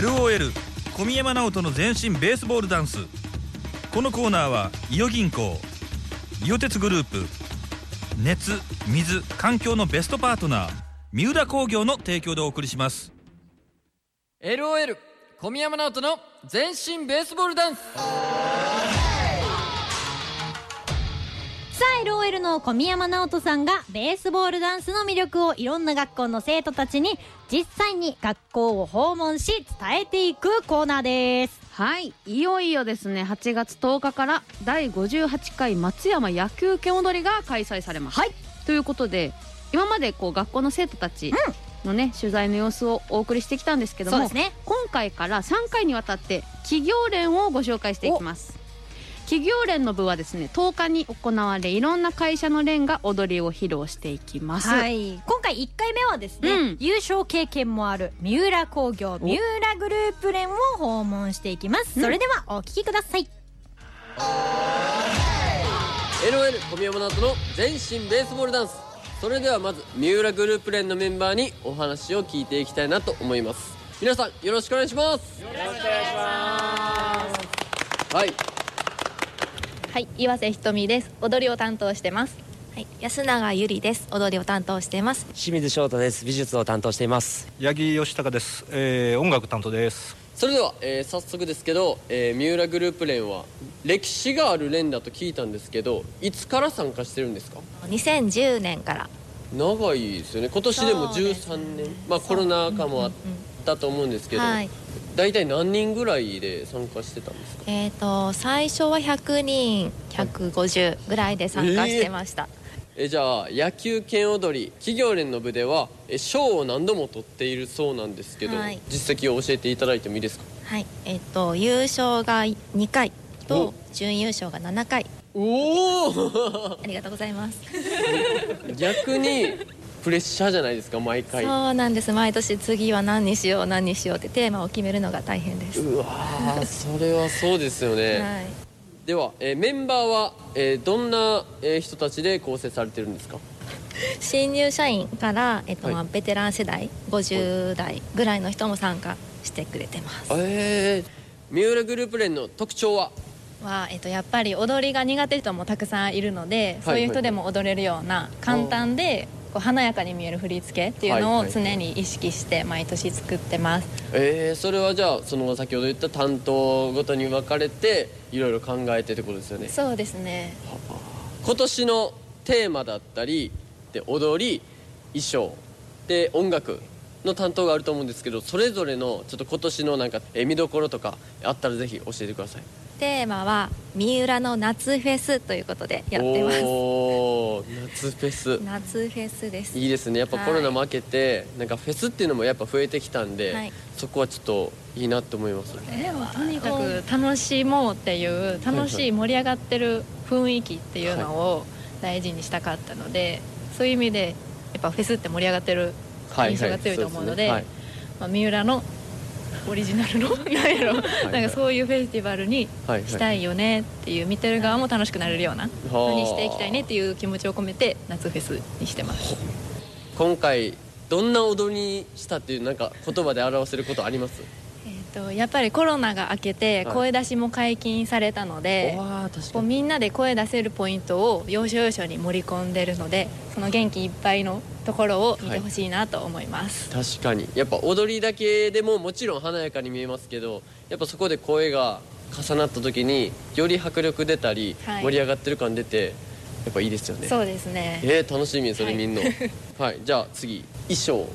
LOL 小宮山直人の全身ベースボールダンス。このコーナーは伊予銀行伊予鉄グループ熱水環境のベストパートナー三浦工業の提供でお送りします。LOL 小宮山直人の全身ベースボールダンス。LOL の小宮山直人さんがベースボールダンスの魅力をいろんな学校の生徒たちに実際に学校を訪問し伝えていくコーナーです。はいいよいよですね。8月10日から第58回松山野球拳踊りが開催されます、はい。ということで今までこう学校の生徒たちのね、取材の様子をお送りしてきたん。ですけどもね今回から3回にわたって企業連をご紹介していきます企業連の部はですね10日に行われいろんな会社の連が踊りを披露していきます、はい。今回1回目はですね、うん。優勝経験もある三浦工業三浦グループ連を訪問していきます、それではお聞きください。LOL 小宮山直人の全身ベースボールダンス。それではまず三浦グループ連のメンバーにお話を聞いていきたいなと思います。皆さんよろしくお願いします。よろしくお願いします。はいはい、岩瀬ひとみです。踊りを担当してます。はい、安永ゆりです。踊りを担当しています。清水翔太です美術を担当しています八木義孝です、えー音楽担当ですそれでは、えー早速ですけど、えー三浦グループ連は歴史がある連だと聞いたんですけどいつから参加してるんですか？2010年から。長いですよね今年でもそうです13ね年まあコロナ禍もあったと思うんですけど、はい。大体何人ぐらいで参加してたんですか？えっ、と最初は100人、150ぐらいで参加してました。えじゃあ野球拳踊り企業連の部ではえ賞を何度も取っているそうなんですけど、はい実績を教えていただいてもいいですか？はい、えっ、と優勝が2回おと準優勝が7回。おお ありがとうございます。逆にプレッシャーじゃないですか毎回そうなんです。毎年次は何にしよう何にしようってテーマを決めるのが大変です。うわーそれはそうですよね、はい。では、えーメンバーは、えーどんな、えー人たちで構成されてるんですか？新入社員から、えっとはいまあベテラン世代50代ぐらいの人も参加してくれてます。えー、三浦グループ連の特徴は？は、えっと、やっぱり踊りが苦手な人もたくさんいるので、そういう人でも踊れるような簡単でこう華やかに見える振り付けっていうのをはいはい常に意識して毎年作ってます。えー、それはじゃあその先ほど言った担当ごとに分かれていろいろ考えてってことですよねそうですね。今年のテーマだったりで踊り衣装で音楽の担当があると思うんですけどそれぞれのちょっと今年のなんかえー見どころとかあったらぜひ教えてくださいテーマは三浦の夏フェスということでやってます。夏フェス。夏フェスです。いいですね。やっぱコロナも明けて、なんかフェスっていうのもやっぱ増えてきたんで、はい。そこはちょっといいなって思います。とにかく楽しもうっていう楽しい盛り上がってる雰囲気っていうのを大事にしたかったので、そういう意味でやっぱフェスって盛り上がってる印象が強いと思うのではい。まあ、三浦のオリジナルの？なんやろ、いなんかそういうフェスティバルにしたいよねっていう見てる側も楽しくなれるようなはあ。にしていきたいねっていう気持ちを込めて夏フェスにしてます。今回どんな踊りにしたっていうなんか言葉で表せることあります？えーとやっぱりコロナが明けてはい。声出しも解禁されたので、わー確こうみんなで声出せるポイントを要所要所に盛り込んでるのでその元気いっぱいのところを見てほしいなと思います、確かに。やっぱ踊りだけでももちろん華やかに見えますけどやっぱそこで声が重なった時により迫力出たり、はい。盛り上がってる感出てやっぱいいですよね。そうですね。えー、楽しみそれはい見んのはい、じゃあ次衣装。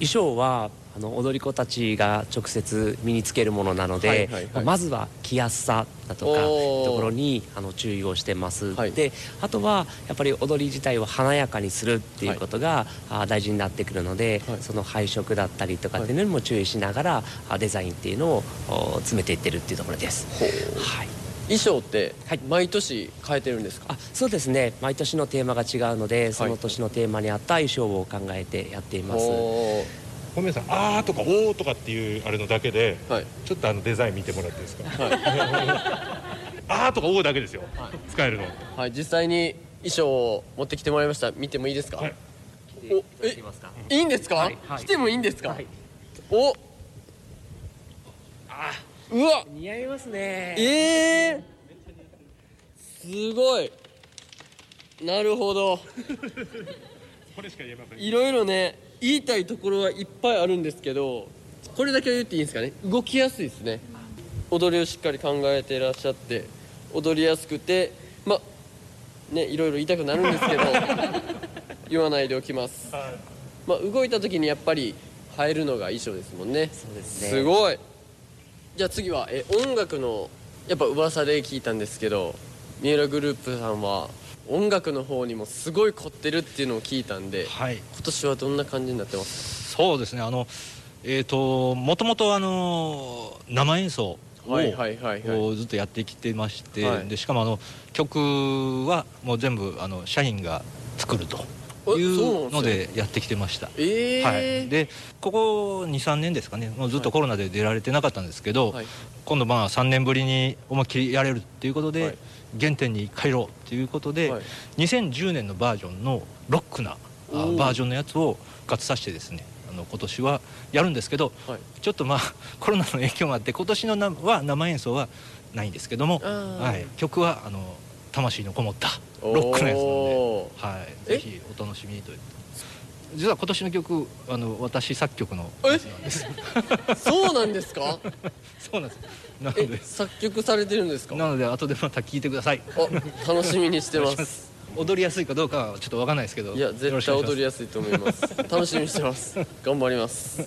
衣装はあの踊り子たちが直接身につけるものなので、はいはいはい。まずは着やすさだとかところにあの注意をしてます、はいであとはやっぱり踊り自体を華やかにするっていうことが、あ大事になってくるので、はい。その配色だったりとかっていうのにも注意しながら、あデザインっていうのをお詰めていってるっていうところです。はい。衣装ってはい。毎年変えてるんですか、あそうですね。毎年のテーマが違うのでその年のテーマに合った衣装を考えてやっています、おーごめんなさい「あー」とか「おー」とかっていうあれのだけではい。ちょっとあのデザイン見てもらっていいですか？はい、「あー」とか「おー」だけですよ。使えるの。はい、実際に衣装を持ってきてもらいました。見てもいいですか、はい。おえいいんですか、はいはい。来てもいいんですか、はい。お。うわ。似合いますね。ええすごい。なるほど。これしか言えません。いろいろね言いたいところはいっぱいあるんですけどこれだけは言っていいんですかね？動きやすいですね。踊りをしっかり考えていらっしゃって踊りやすくてまあねいろいろ言いたくなるんですけど 言わないでおきます、まあ動いた時にやっぱり映えるのが衣装ですもんね。そうですね。すごい。じゃあ次はえ音楽のやっぱ噂で聞いたんですけど三浦グループさんは音楽の方にもすごい凝ってるっていうのを聞いたんではい。今年はどんな感じになってます？そうですね。あのえっ、ともともとあの生演奏をずっとやってきてまして、はい。でしかもあの曲はもう全部あの社員が作るといううのでやってきてました。ええはい、でここ23年ですかね。もうずっとコロナで出られてなかったんですけど、はい。今度まあ3年ぶりに思いっきりやれるっていうことで、はい。原点に帰ろうっていうことで、はい。2010年のバージョンのロックなバージョンのやつを復活させてですねあの今年はやるんですけど、はい。ちょっとまあ コロナの影響もあって今年のなは生演奏はないんですけども、はい、曲はあの魂のこもったロックのやつなんで、おはい、えぜひお楽しみにという。実は今年の曲あの私作曲のえ？やつなんです。ー そうなんですか？そうなんですなのえで。作曲されてるんですか？なので後でまた聴いてください。あ 楽しみにしてます。す。踊りやすいかどうかはちょっとわかんないですけどいや絶対踊りややすいと思います。楽しみにしてます。頑張ります。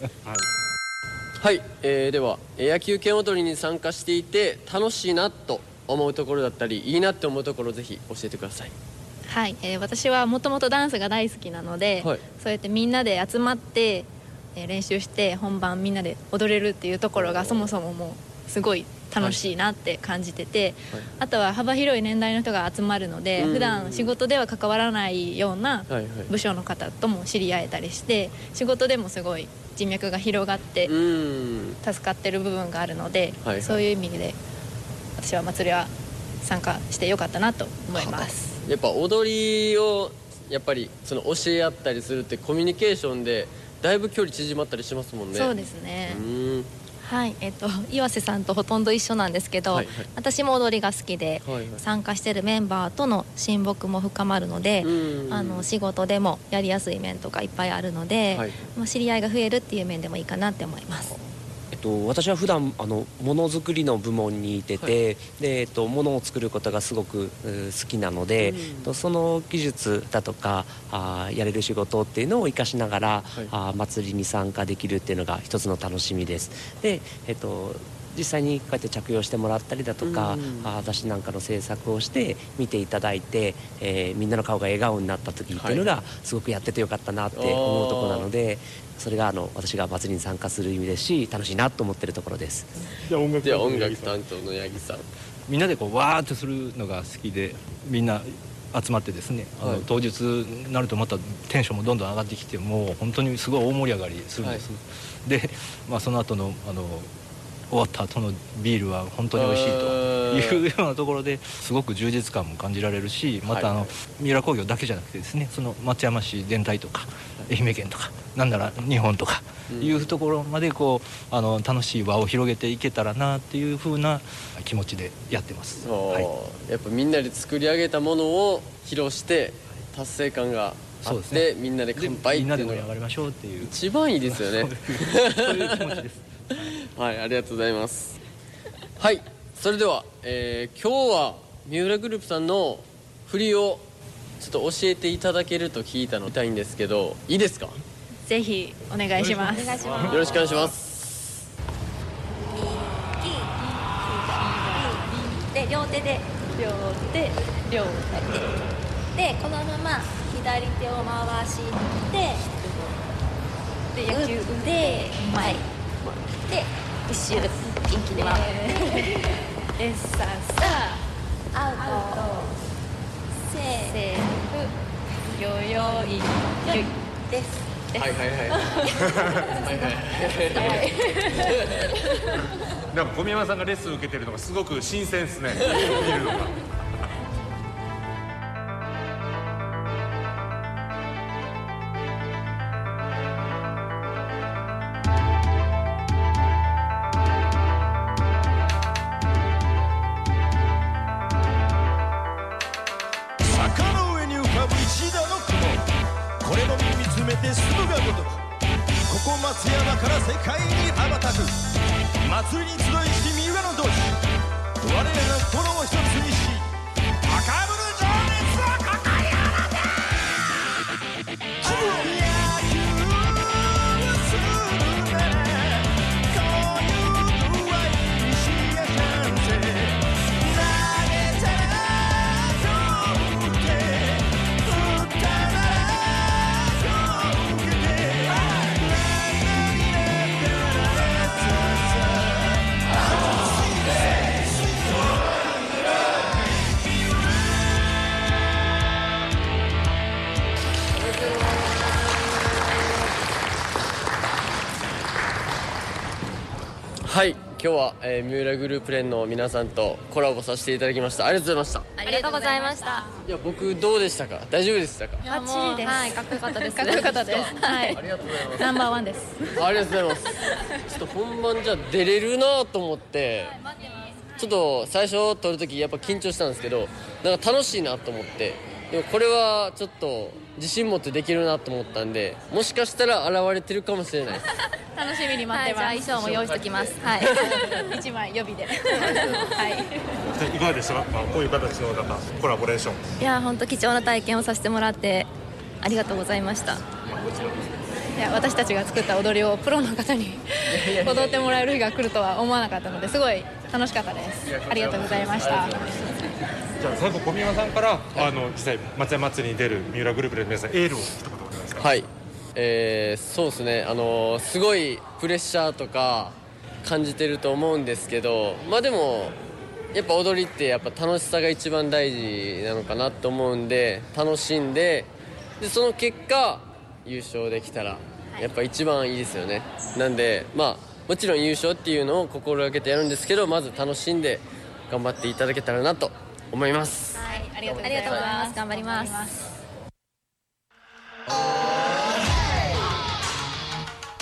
はい、えーではえー野球拳踊りに参加していて楽しいなと思うところだったりいいなって思うところをぜひ教えてください。はい、えー私はもともとダンスが大好きなので、はい。そうやってみんなで集まって、えー練習して本番みんなで踊れるっていうところがそもそももうすごい楽しいなって感じてて、はい。あとは幅広い年代の人が集まるので、うん。普段仕事では関わらないようなはいはい。部署の方とも知り合えたりして仕事でもすごい人脈が広がって助かってる部分があるので、はいはい。そういう意味で私は祭りは参加してよかったなと思います。やっぱ踊りをやっぱりその教え合ったりするってコミュニケーションでだいぶ距離縮まったりしますもんね。そうですね、はい、えっと岩瀬さんとほとんど一緒なんですけど、はいはい。私も踊りが好きで、はいはい。参加してるメンバーとの親睦も深まるので、うん。あの仕事でもやりやすい面とかいっぱいあるので、はい。まあ、知り合いが増えるっていう面でもいいかなって思います。と、私は普段あのものづくりの部門にいてて、でえっと、ものを作ることがすごくう好きなので、うん。えっとその技術だとかあーやれる仕事っていうのを生かしながら、はい。あー祭りに参加できるっていうのが一つの楽しみです。でえっと実際にこうやって着用してもらったりだとか、うんあー雑誌なんかの制作をして見ていただいて、えーみんなの顔が笑顔になった時っていうのが、すごくやっててよかったなって思うところなのでそれがあの私が祭りに参加する意味ですし楽しいなと思ってるところです。じゃあ音楽では音楽担当の八木さん。みんなでこうわーっとするのが好きでみんな集まってですね、あのはい。当日になるとまたテンションもどんどん上がってきてもう本当にすごい大盛り上がりするんです、で、まあ、その後のあの終わった後のビールは本当に美味しいというようなところですごく充実感も感じられるしまたあの、はい三浦工業だけじゃなくてですねその松山市電体とか愛媛県とかなんなら日本とかうんいうところまでこうあの楽しい輪を広げていけたらなっていうふうな気持ちでやってます。そう。はい。やっぱみんなで作り上げたものを披露して達成感があっそうですね。てみんなでで乾杯っていうのが盛り上がりましょうっていう。一番いいですよね。そういう気持ちです。はいありがとうございます。はいそれでは、えー今日は三浦グループさんの振りをちょっと教えていただけると聞いたのたいんですけどいいですか？よぜひお願いします。ろしくお願いします。で両手で両手両でこのまま左手を回して手で野球打って前で一周元気に回るエッサッサアウト。セーセーフ。よよい。よですはい。はいはいはい。はい。なんか小宮山さんがレッスン受けてるのがすごく新鮮ですね。見るのが祭りに今日は、えー、三浦グループ連の皆さんとコラボさせていただきました。ありがとうございましありがとうございました。たいや僕どうでしたか？大丈夫でしたか？バッチリです。はいかっこよかったです。かっこよかったです。はい。ありがとうございます。ナンバーワンです。ありがとうございます。ちょっと本番じゃ出れるなと思ってちょっと最初撮る時やっぱ緊張したんですけどなんか楽しいなと思ってでもこれはちょっと自信持ってできるなと思ったんでもしかしたら現れてるかもしれないです。楽しみに待ってます、はい衣装も用意してきます。はい。一枚予備で。はい。いかがでした？か、まあ、こういう形のなんかコラボレーション。いや本当貴重な体験をさせてもらってありがとうございました。いや私たちが作った踊りをプロの方に踊ってもらえる日が来るとは思わなかったのですごい楽しかったです。ありがとうございましたじゃあ最後小宮山さんからあの実際松山祭りに出る三浦グループの皆さんエールを一言お願いします。はい。えー、そうですね。あのーすごいプレッシャーとか感じてると思うんですけどまあでもやっぱ踊りってやっぱ楽しさが一番大事なのかなと思うんで楽しんででその結果優勝できたらやっぱ一番いいですよね。なんでまあもちろん優勝っていうのを心がけてやるんですけどまず楽しんで頑張っていただけたらなと思います。はいありがとうございます。頑張ります。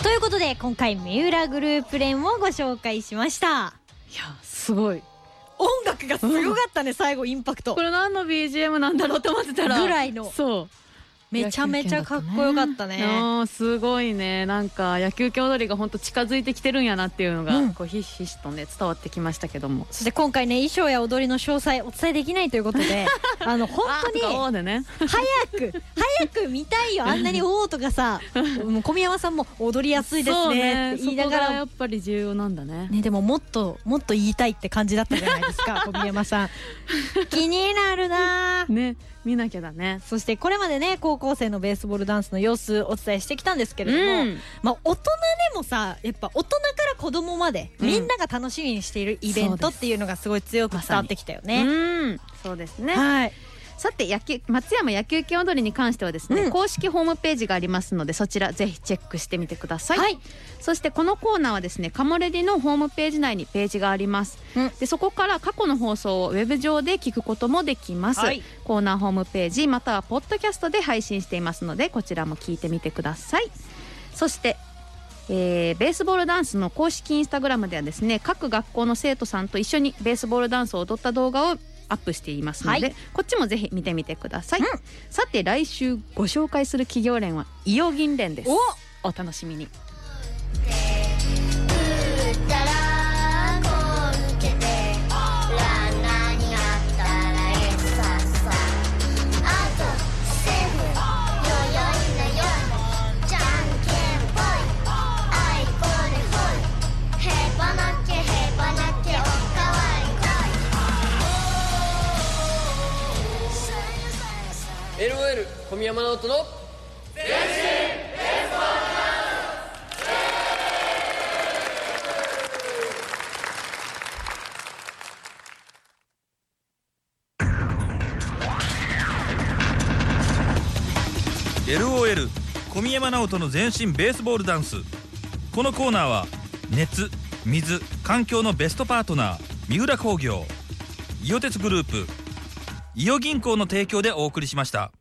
ということで今回三浦グループ連をご紹介しました。いやすごい。音楽がすごかったね、最後インパクト。これ何の BGM なんだろうって思ってたら。ぐらいの。そうめちゃめちゃかっこよかったね。あーすごいね。なんか野球競踊りが本当近づいてきてるんやなっていうのが、うん。こうひしひしとね伝わってきましたけども。そして今回ね衣装や踊りの詳細お伝えできないということで あの本当にね。早く早く見たいよあんなに「おお」とかさもう小宮山さんも踊りやすいですねって言いながら。そこがやっぱり重要なんだね。ね、でももっともっと言いたいって感じだったじゃないですか小宮山さん。気になるなね見なきゃだね。そしてこれまでね高校生のベースボールダンスの様子お伝えしてきたんですけれども、うん。まあ大人でもさやっぱ大人から子供まで、うん。みんなが楽しみにしているイベントっていうのがすごい強く伝わってきたよね。うん。そうですね。はいさて野球松山野球拳踊りに関してはですね、うん。公式ホームページがありますのでそちらぜひチェックしてみてください、はい。そしてこのコーナーはですねカモレディのホームページ内にページがあります、うん。でそこから過去の放送をウェブ上で聞くこともできます、はい。コーナーホームページまたはポッドキャストで配信していますのでこちらも聞いてみてください。そしてえーベースボールダンスの公式インスタグラムではですね各学校の生徒さんと一緒にベースボールダンスを踊った動画をアップしていますので、はい。こっちもぜひ見てみてください、うん。さて来週ご紹介する企業連は伊予銀連です。お！楽しみに山直人の全身ベースボールダンス」このコーナーは熱水環境のベストパートナー三浦工業伊予鉄グループ伊予銀行の提供でお送りしました。